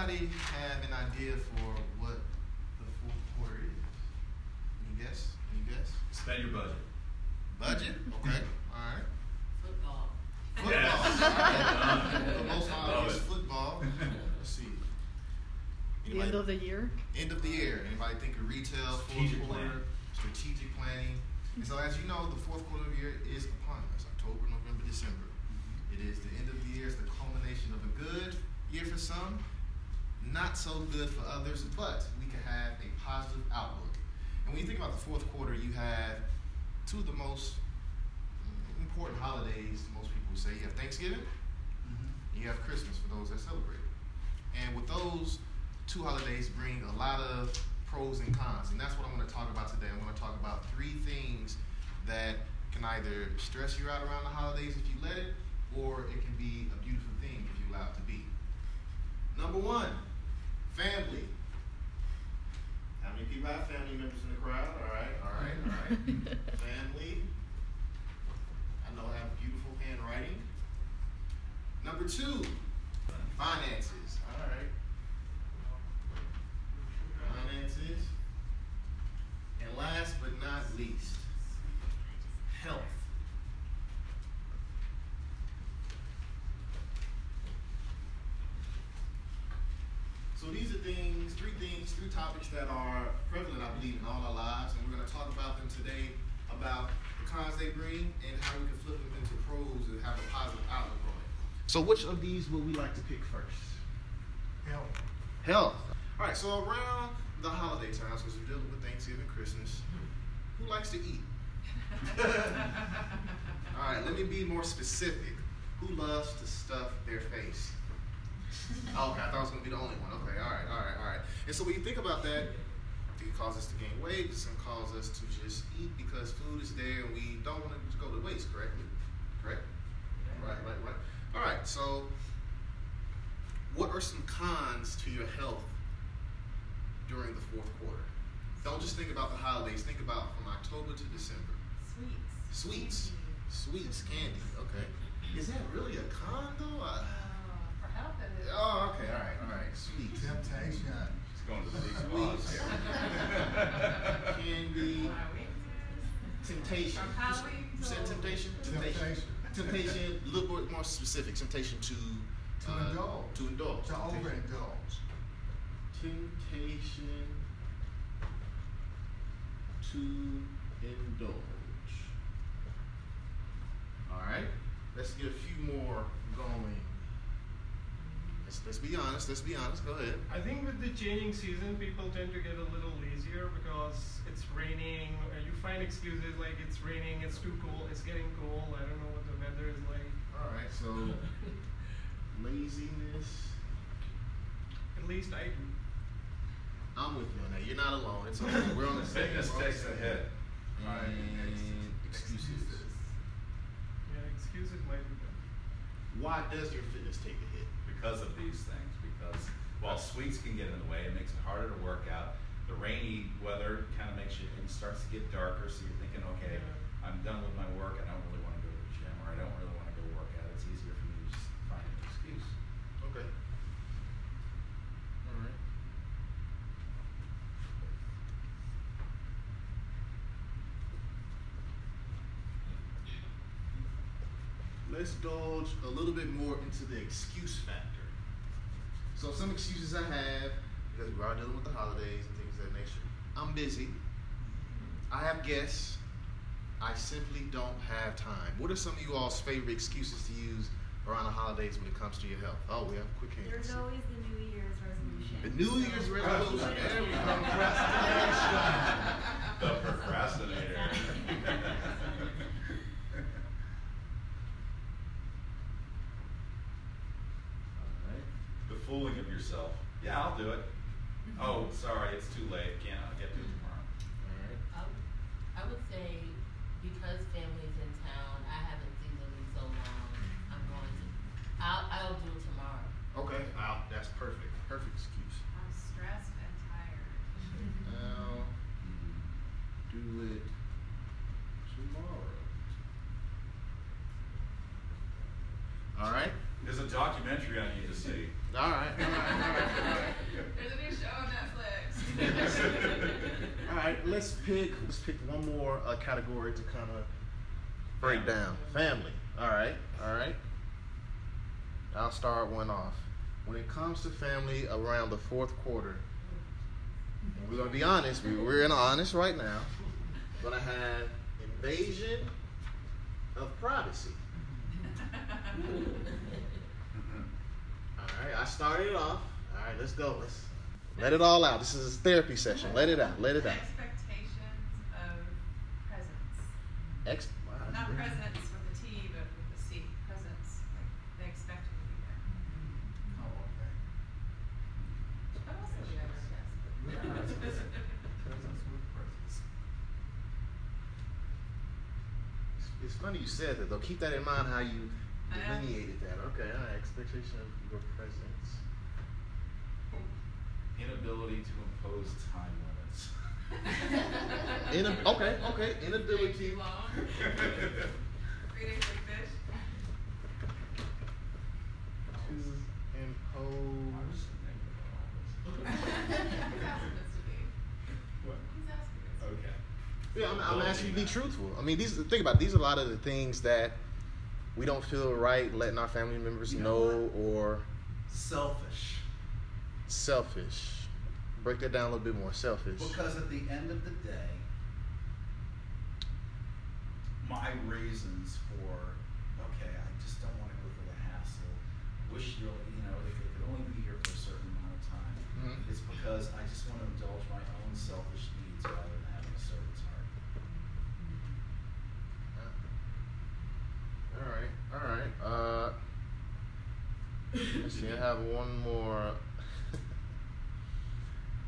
Does anybody have an idea for what the fourth quarter is? Any guess? Any guess? Spend your budget. Budget? Okay. All right. Football. Football. Yes. All right. Well done. For most Love obvious, football. Let's see. The end of the year? End of the year. Anybody think of retail, fourth Strategic quarter, planning. strategic planning? And so, as you know, the fourth quarter of the year is upon us October, November, December. Mm-hmm. It is the end of the year, it's the culmination of a good year for some, not so good for others, but we can have a positive outlook. And when you think about the fourth quarter, you have two of the most important holidays, most people say. You have Thanksgiving, mm-hmm. and you have Christmas for those that celebrate. And with those two holidays bring a lot of pros and cons, and that's what I'm going to talk about today. I'm going to talk about three things that can either stress you out around the holidays if you let it, or it can be a beautiful thing if you allow it to be. Number one, family. How many people have family members in the crowd? All right, all right, all right. family. I know I have beautiful handwriting. Number two, finances. All right. Finances. And last but not least, health. So these are things, three topics that are prevalent, I believe, in all our lives, and we're going to talk about them today about the cons they bring and how we can flip them into pros and have a positive outlook on it. So which of these would we like to pick first? Health. Health. All right, so around the holiday times, because we're dealing with Thanksgiving, Christmas, who likes to eat? All right, let me be more specific. Who loves to stuff their face? Oh, okay, I thought I was gonna be the only one. Okay, all right, all right, all right. And so when you think about that, it can cause us to gain weight. It can cause us to just eat because food is there and we don't want it to go to waste. Correctly? Correct? Right, right, right. All right. So, what are some cons to your health during the fourth quarter? Don't just think about the holidays. Think about from October to December. Sweets. Sweets, sweets, candy. Okay. Is that really a con though? I, oh, okay. All right, all right. Sweets. Temptation. It's going to the big spots here. Candy. Temptation. You said till- temptation? Temptation. Temptation, a little bit more specific. Temptation to To uh, indulge. To indulge. To Temptation. overindulge. Temptation to indulge. All right. Let's get a few more going. Let's, let's be honest. Let's be honest. Go ahead. I think with the changing season, people tend to get a little lazier because it's raining. uh, You find excuses like it's raining, it's too cold, it's getting cold. I don't know what the weather is like. All right. So laziness. At least I do. I'm with you on that. You're not alone. It's okay. We're on the same. Fitness we're on the takes a hit. And excuses. Yeah, excuses might be good. Why does your fitness take a hit? Because of these things. Because while sweets can get in the way, it makes it harder to work out. The rainy weather kind of makes you, it starts to get darker, so you're thinking, okay, I'm done with my work. I don't really want to go to the gym, or I don't really want to go work out. It's easier for me to just find an excuse. Okay. All right. Let's indulge a little bit more into the excuse factor. So some excuses I have because we are all dealing with the holidays and things of that nature. I'm busy. I have guests. I simply don't have time. What are some of you all's favorite excuses to use around the holidays when it comes to your health? Oh, we have quick hands. There's always the New Year's resolution. The New Year's So- resolution. There we go. The procrastinator. Alright. the fooling of yourself. Yeah, I'll do it. Oh, sorry, it's too late. Can't I'll get to it tomorrow. Alright. I would- I would say because family's in town, I haven't seen them in so long. I'm going to. I'll I'll do it tomorrow. Okay. Wow, that's perfect. Perfect excuse. I'm stressed and tired. I'll do it tomorrow. Alright. There's a documentary I need to see. Alright. Alright. Alright. right, let's pick let's pick one more uh, category to kind of break down. Family. All right, all right. I'll start one off. When it comes to family around the fourth quarter, we're gonna be honest. We, we're in honest right now. We're gonna have invasion of privacy. All right, I started it off. All right, let's go. Let's let it all out. This is a therapy session. Let it out. Let it out. Expectations of presence. Ex- wow, Not great. presence with a T, but with a C. Presence. Like they expect you to be there. Oh, okay. But also the other, yes. Presence with presence. It's funny you said that though. Keep that in mind how you I am. delineated that. Okay, all right. Expectation of your presence. Inability to impose time limits. In okay, okay. Inability too long. Three days like fish. to impose. He's asking us to be. What? He's asking us. Okay. Yeah, I'm, I'm asking you to be truthful. I mean, these think about it, these are a lot of the things that we don't feel right letting our family members You know know or Selfish. selfish. Break that down a little bit more. Selfish. Because at the end of the day, my reasons for okay, I just don't want to go through the hassle. Wish you you know if they could only be here for a certain amount of time. Mhm. It's because I just want to indulge my own selfish needs rather than having a servant's heart. All right, all right. Uh, let's see. I have one more.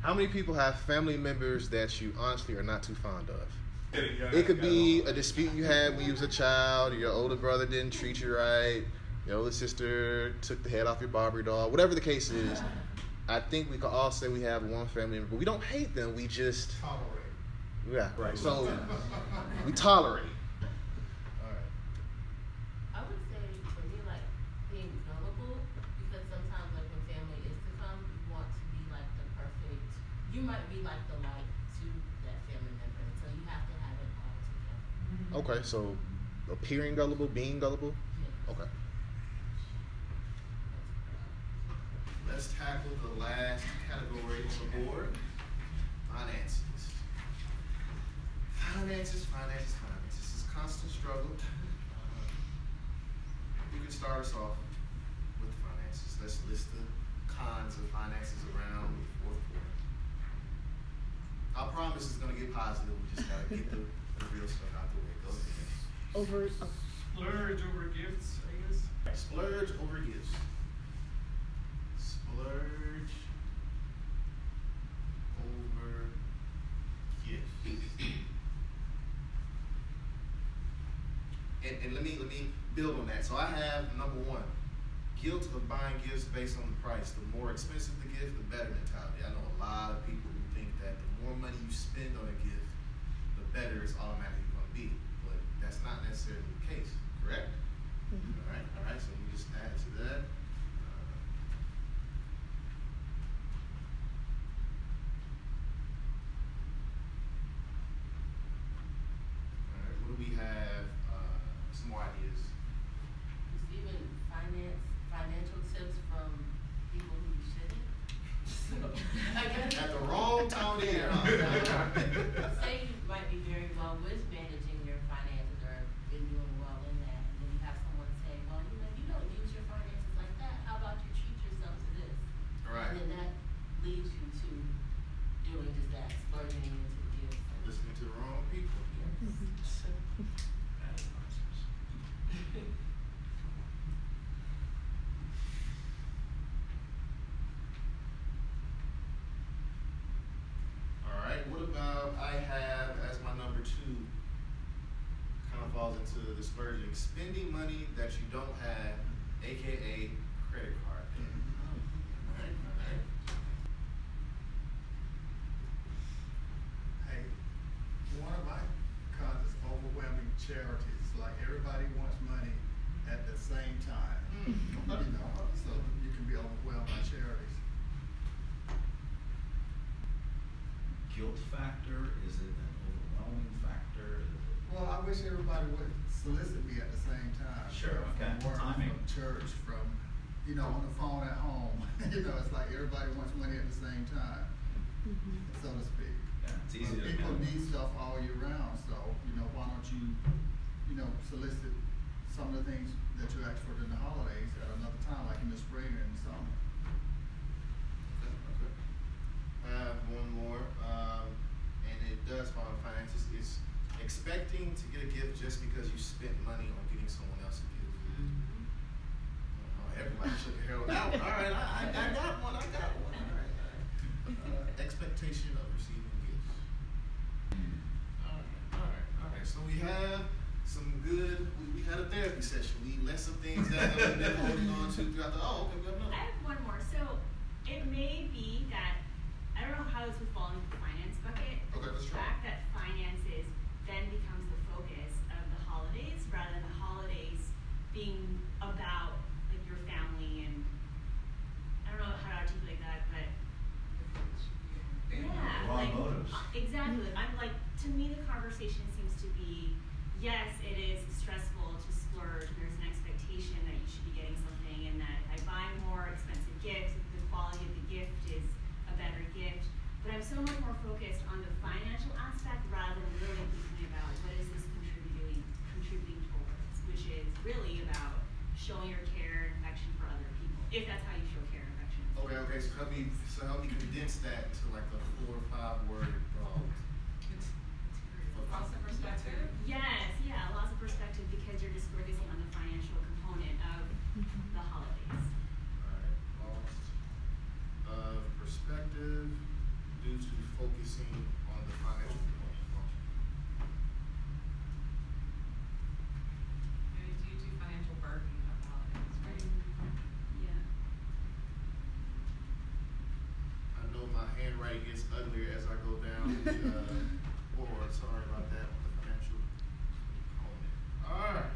How many people have family members that you honestly are not too fond of? It could be a dispute you had when you was a child. Your older brother didn't treat you right. Your older sister took the head off your Barbie doll. Whatever the case is, I think we can all say we have one family member. But we don't hate them. We just Tolerate. yeah right. So we tolerate. All right. I would say for me, like being gullible, because sometimes like when family is to come, you want to be like the perfect. You might be like the light to that family member, so you have to have it all together. Okay. So appearing gullible, being gullible. Okay. Let's tackle the last category on the board finances. Finances, finances, finances. This is constant struggle. Uh, you can start us off with finances. Let's list the cons of finances around the fourth quarter. I promise it's going to get positive. We just got to get the, the real stuff out the way. Go ahead. Over, oh, Splurge over gifts, I guess. Splurge over gifts. Splurge over gifts. And, and let me let me build on that. So I have number one, guilt of buying gifts based on the price. The more expensive the gift, the better mentality. I know a lot of people who think that the more money you spend on a gift, the better it's automatically going to be. But that's not necessarily the case, correct? mhm. All right, all right. So we just add to that. Uh, all right, what do we have? Uh, some more ideas. Receiving finance financial tips from people who you shouldn't. So, I guess At the wrong time of the year. huh? Say you might be very well with managing your finances or been doing well in that, and then you have someone say, well, you know, you don't use your finances like that. How about you treat yourself to this? All right. And then that leads you to doing just that, splurging into the gifts. and- Listening to the wrong people. All right. I have as my number two? Kind of falls into the splurging, spending money that you don't have, aka credit card. debt. All right. All right. Hey, one of my cons is overwhelming charities, like everybody wants money at the same time. Mm, okay. You know, so you can be overwhelmed by charities. Guilt factor? Is it an overwhelming factor? Well, I wish everybody would solicit me at the same time. Sure, okay. From work, Timing. from church, from, you know, on the phone at home. You know, it's like everybody wants money at the same time, Mhm. so to speak. Yeah, it's easy But to. People need stuff all year round, so, you know, why don't you, you know, solicit some of the things that you ask for during the holidays at another time, like in the spring and summer. Okay, okay. I have one more, um, and it does fall on finances. It's expecting to get a gift just because you spent money on getting someone else a gift. Oh, everybody shook their head on that one. All right, I, I, I got one. I got one. All right, all right. Uh, expectation of receiving gifts. All right, all right, all right. So we have some good. We, we had a therapy session. We let some things that we've been holding on to throughout the. Oh, okay, we have another. I have one more. So it may be that I don't how this would fall into the finance bucket. Okay, let's the try. fact that finances then becomes the focus of the holidays rather than the holidays being about like your family and I don't know how to articulate that, but yeah, Wrong like motives. uh, exactly. I'm like to me the conversation seems to be yes, it is stressful to splurge. There's an expectation that you should be getting something and that if I buy more expensive gifts, the quality of the gift is a better gift. But I'm so much more focused on the financial aspect rather than really thinking about what is this contributing contributing towards, which is really about showing your care and affection for other people. If that's how you show care and affection. Okay, okay, so help me, so help me condense that to like a four or five word, um, Lots of perspective. Yes, yeah, loss of perspective because you're just focusing on the financial component of the holidays. alright, lost of perspective due to focusing on the financial component. Maybe due to financial burden of the holidays, right? Yeah. I know my handwriting gets uglier as I go down the, uh, board, sorry about that, on the financial component. Alright.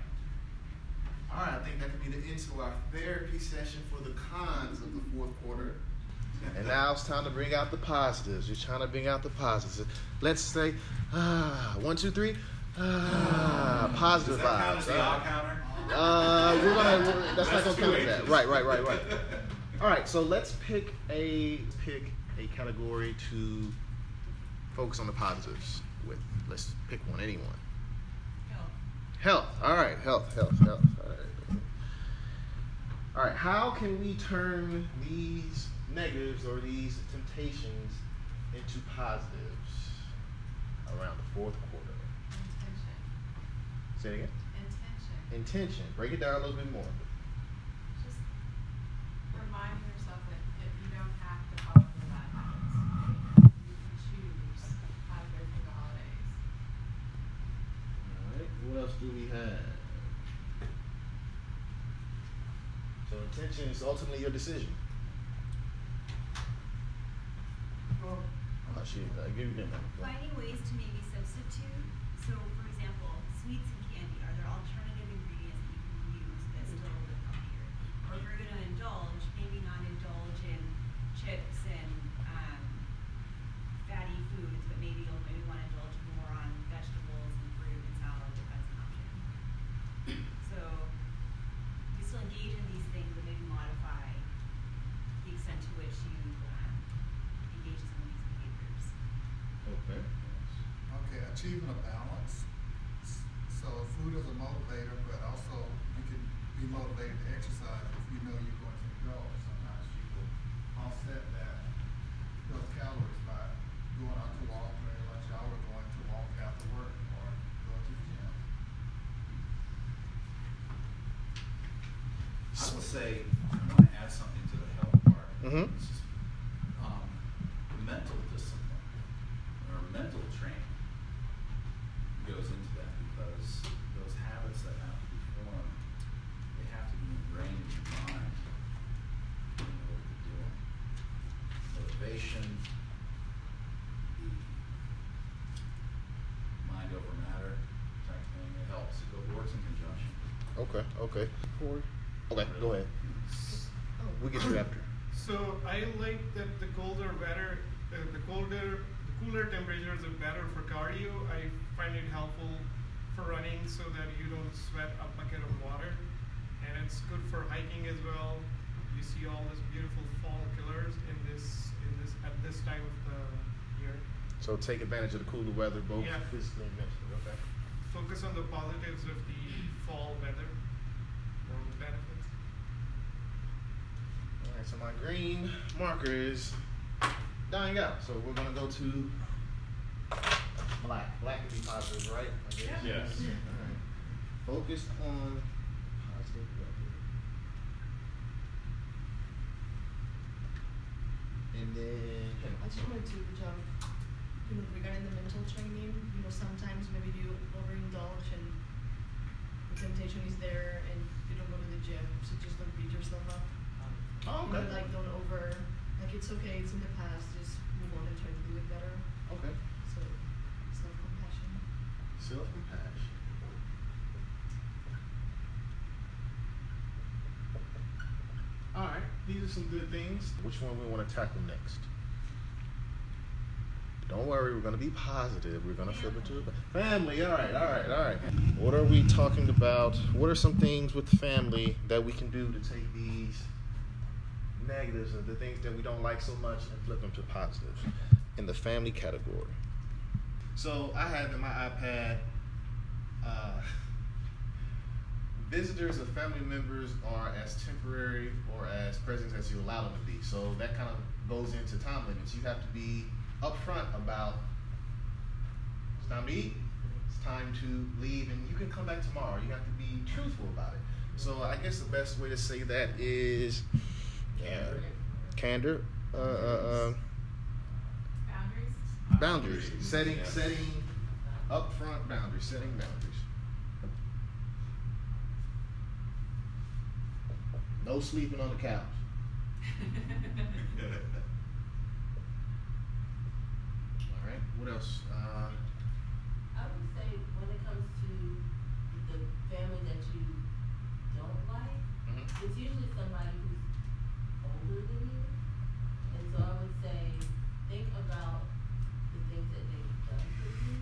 Alright, I think that could be the end to our therapy session for the cons of the fourth quarter. And now it's time to bring out the positives. You're trying to bring out the positives. Let's say, ah, one, two, three, ah, positive Does that count vibes. as the All all right. counter? Uh, we're gonna. We're, that's, not gonna two count as that. Right, right, right, right. All right. So let's pick a pick a category to focus on the positives with. Let's pick one. Anyone. Health. Health. All right. Health. Health. Health. All right. How can we turn these negatives or these temptations into positives around the fourth quarter? Intention. Say it again. Intention. Intention. Break it down a little bit more. Just remind yourself that, that you don't have to follow the bad habits. You can choose how to go through the holidays. Alright, what else do we have? So intention is ultimately your decision. Oh shit, I give you. Finding ways to maybe substitute. So, for example, sweets and candy. Are there alternative ingredients that you can use that's still a little bit healthier? Or if you're gonna indulge, maybe not indulge in chips and um, fatty foods, but maybe you'll maybe want to indulge more on vegetables and fruit and salad if that's an option. So, you still engage in these things, but maybe modify the extent to which you um, engage in some of these behaviors. Okay. Okay, achieving a balance. So food is a motivator, but also you can be motivated to exercise if you know you're going to indulge. Sometimes people offset that, those calories by going out to walk during lunch hour, going to walk after work, or going to the gym. I will say, I want to add something to the health part. Mhm. It's just, um, mental discipline or mental training goes into that because those habits that have to be formed, they have to be ingrained in your mind. You know what you're doing. Motivation, the mind over matter type thing, it helps. It go- works in conjunction. Okay, okay. Okay, go ahead. We'll get you after. So I like that the colder weather, uh, the colder the cooler temperatures are better for cardio. I find it helpful for running so that you don't sweat a bucket of water, and it's good for hiking as well. You see all these beautiful fall colors in this in this at this time of the year. So take advantage of the cooler weather, both Yeah. physically and mentally. Okay. Focus on the positives of the fall weather or benefits. All right. So my green marker is dying out. So we're gonna go to black. Black would be positive, right? I guess. Yes. All right. Focus on positive weather. And then I just wanted to jump, you know, regarding the mental training, you know, sometimes maybe you overindulge and the temptation is there and you don't go to the gym, so just don't beat yourself up. Oh, You know, okay. like don't over, like it's okay, it's in the past, just move on and try to do it better. Okay. So, self-compassion. Self compassion. All right, these are some good things. Which one we want to tackle next? Don't worry, we're to be positive. We're to flip into a family. All right, all right, all right. What are we talking about? What are some things with family that we can do to take these negatives and the things that we don't like so much and flip them to positives in the family category? So I have in my iPad uh, visitors or family members are as temporary or as present as you allow them to be. So that kind of goes into time limits. You have to be upfront about it's time to eat, it's time to leave, and you can come back tomorrow. You have to be truthful about it. So I guess the best way to say that is uh, candor. Uh, uh, uh, Boundaries? boundaries setting Yes. setting upfront boundaries setting boundaries no sleeping on the couch all right what else uh, I would say when it comes to the family that you don't like, mhm. it's usually somebody who's older than you. And so I would say, think about the things that they've done for you.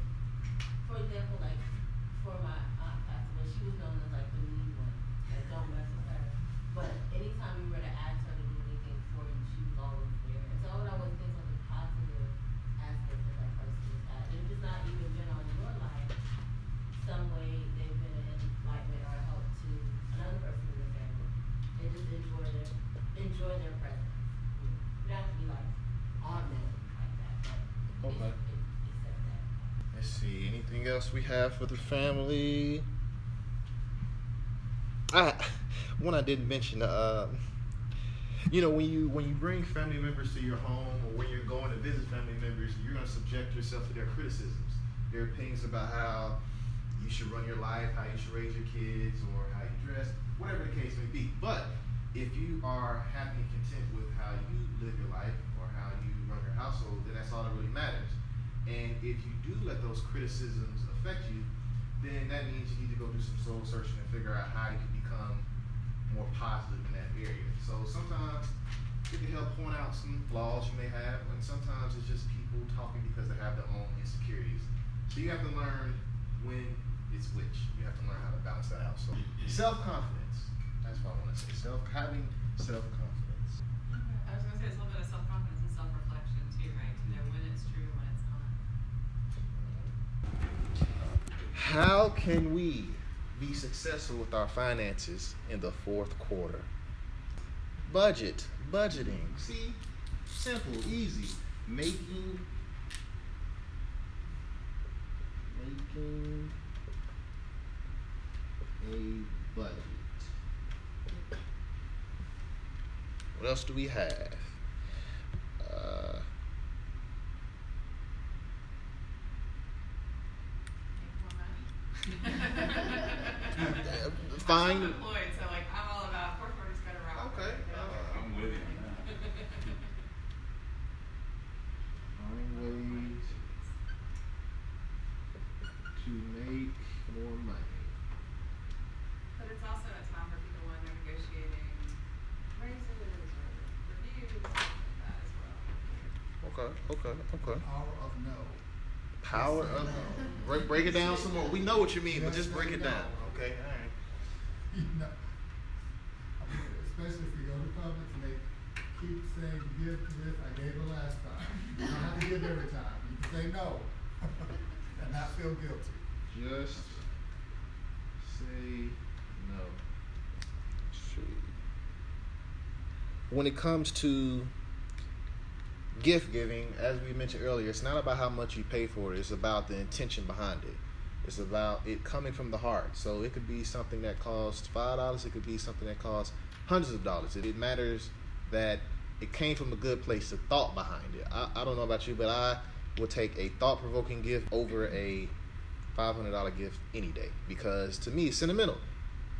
For example, like, for my aunt passed away, she was known as like the mean one, like don't mess with her. But anytime you were to ask her to do anything for you, she was always there. And so I would always think of the positive aspects that that person has had. And if it's not even been on your life, some way they've been an enlightenment or a help to another person in the family. And just enjoy their, enjoy their presence. You don't have to be like on them like that, but Okay. it's, it's, accept that. let's see anything else we have for the family? I, one I didn't mention uh, you know when you when you bring family members to your home or when you're going to visit family members you're going to subject yourself to their criticisms their opinions about how you should run your life how you should raise your kids or how you dress whatever the case may be. But if you are happy and content with how you live your life or how you run your household then that's all that really matters and if you do let those criticisms affect you then that means you need to go do some soul searching and figure out how you can become more positive in that area. So sometimes it can help point out some flaws you may have, and sometimes it's just people talking because they have their own insecurities. So you have to learn when it's which. You have to learn how to balance that out. So self confidence. That's what I want to say. Self having self confidence. I was gonna say a little bit of self-confidence and self-reflection too, right? To know when it's true and when it's not. How can we be successful with our finances in the fourth quarter? Budget, budgeting. See, simple, easy. Making, making a budget. What else do we have? Uh, Make more I'm self-employed, so like I'm all about fourth quarter's better route. Okay, uh, I'm with you find ways to make more money. But it's also a time for people when they're negotiating raises or reviews, stuff like that as well. Well, Okay, okay, okay. Power of no. Power Yes, of break break it down some more. We know what you mean, but just break it down. Okay, all right. You know, I mean, especially if you go to public and they keep saying, give to this, I gave it last time. You don't have to give every time. You can say no and not feel guilty. Just say no. When it comes to gift giving, as we mentioned earlier, it's not about how much you pay for it, it's about the intention behind it. It's about it coming from the heart. So it could be something that costs five dollars, it could be something that costs hundreds of dollars. It, matters that it came from a good place, the thought behind it. I, I don't know about you, but I will take a thought provoking gift over a five hundred dollar gift any day because to me it's sentimental.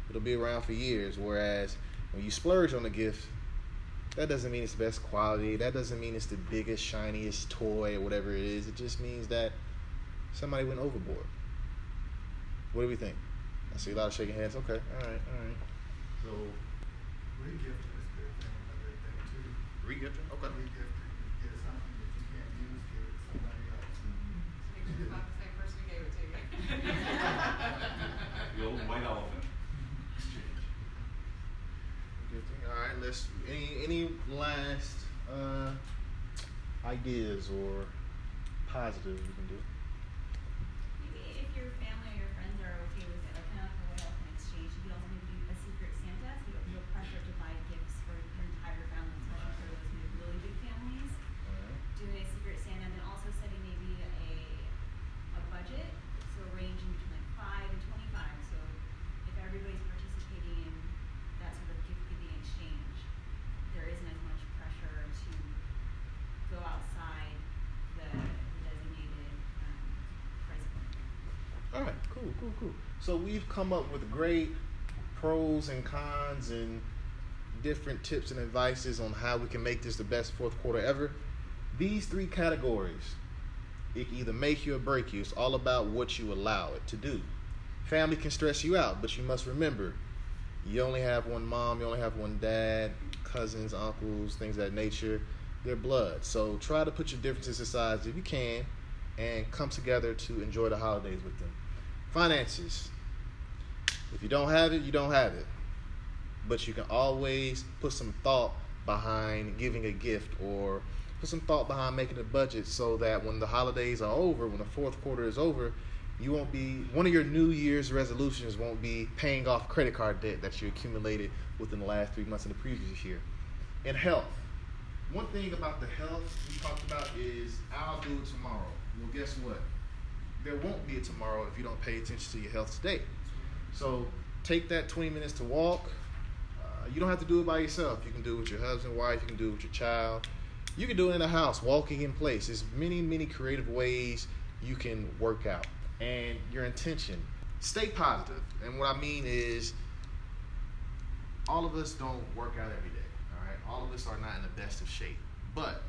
It'll be around for years. Whereas when you splurge on a gift, that doesn't mean it's the best quality. That doesn't mean it's the biggest, shiniest toy or whatever it is. It just means that somebody went overboard. What do we think? I see a lot of shaking hands. Okay, all right, all right. So Regifting is a good thing, another thing too. regifting. Okay. Regifting, you get something that you can't use, give it to somebody else. Make sure it's not the same person who gave it to you. The old white elephant exchange. Gifting. All right. Let's. Any any last uh, ideas or positives we can do? Maybe if your family or your friends are okay with it, like kind of like a white elephant exchange, you could also maybe do a secret Santa, so you don't feel pressure to buy gifts for your entire family, especially for those maybe really big families. All right. Doing a secret Santa, and then also setting maybe a a budget, so ranging between like five and twenty-five. So if everybody's participating in that sort of gift giving exchange, there isn't as much pressure to go outside the designated um, price point. All right, cool, cool, cool. So we've come up with great pros and cons and different tips and advices on how we can make this the best fourth quarter ever. These three categories, it can either make you or break you. It's all about what you allow it to do. Family can stress you out, but you must remember you only have one mom, you only have one dad, cousins, uncles, things of that nature. They're blood. So try to put your differences aside if you can and come together to enjoy the holidays with them. Finances. If you don't have it, you don't have it. But you can always put some thought behind giving a gift or put some thought behind making a budget so that when the holidays are over, when the fourth quarter is over, you won't be one of your New Year's resolutions won't be paying off credit card debt that you accumulated within the last three months of the previous year. In health, one thing about the health we talked about is I'll do it tomorrow. Well, guess what? There won't be a tomorrow if you don't pay attention to your health today. So take that 20 minutes to walk. Uh, you don't have to do it by yourself. You can do it with your husband, wife. You can do it with your child. You can do it in the house, walking in place. There's many, many creative ways you can work out. And your intention, stay positive. And what I mean is, all of us don't work out every day. All right, all of us are not in the best of shape. But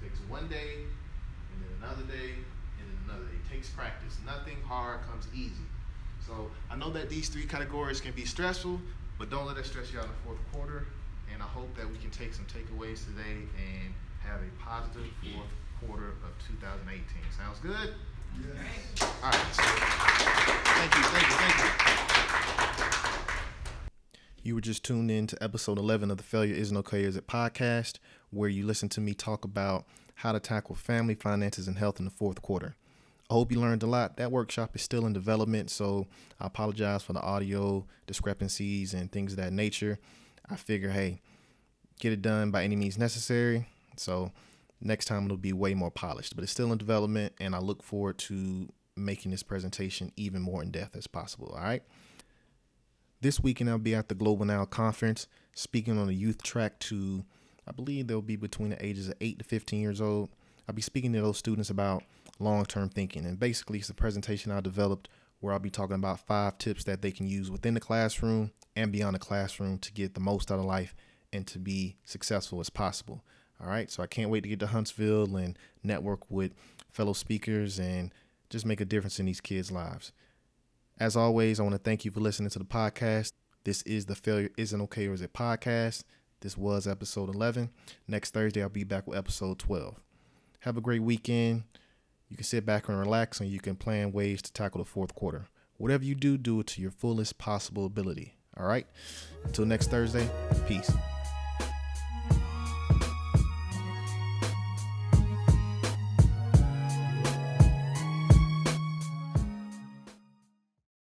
it takes one day, and then another day, another day. It takes practice. Nothing hard comes easy. So I know that these three categories can be stressful, but don't let it stress you out in the fourth quarter. And I hope that we can take some takeaways today and have a positive fourth quarter of 2018. Sounds good? Yes. All right. So, thank you, thank you, thank you. You were just tuned in to episode 11 of the Failure Isn't Okay Is It podcast, where you listen to me talk about how to tackle family, finances, and health in the fourth quarter. I hope you learned a lot. That workshop is still in development, so I apologize for the audio discrepancies and things of that nature. I figure, hey, get it done by any means necessary. So next time it'll be way more polished, but it's still in development, and I look forward to making this presentation even more in depth as possible. All right. This weekend I'll be at the Global Now conference speaking on the youth track to, I believe they'll be between the ages of 8 to 15 years old. I'll be speaking to those students about long term thinking. And basically, it's a presentation I developed where I'll be talking about five tips that they can use within the classroom and beyond the classroom to get the most out of life and to be successful as possible. All right. So I can't wait to get to Huntsville and network with fellow speakers and just make a difference in these kids' lives. As always, I want to thank you for listening to the podcast. This is the Failure Isn't Okay or Is It podcast. This was episode 11. Next Thursday, I'll be back with episode 12. Have a great weekend. You can sit back and relax, and you can plan ways to tackle the fourth quarter. Whatever you do, do it to your fullest possible ability. All right? Until next Thursday, peace.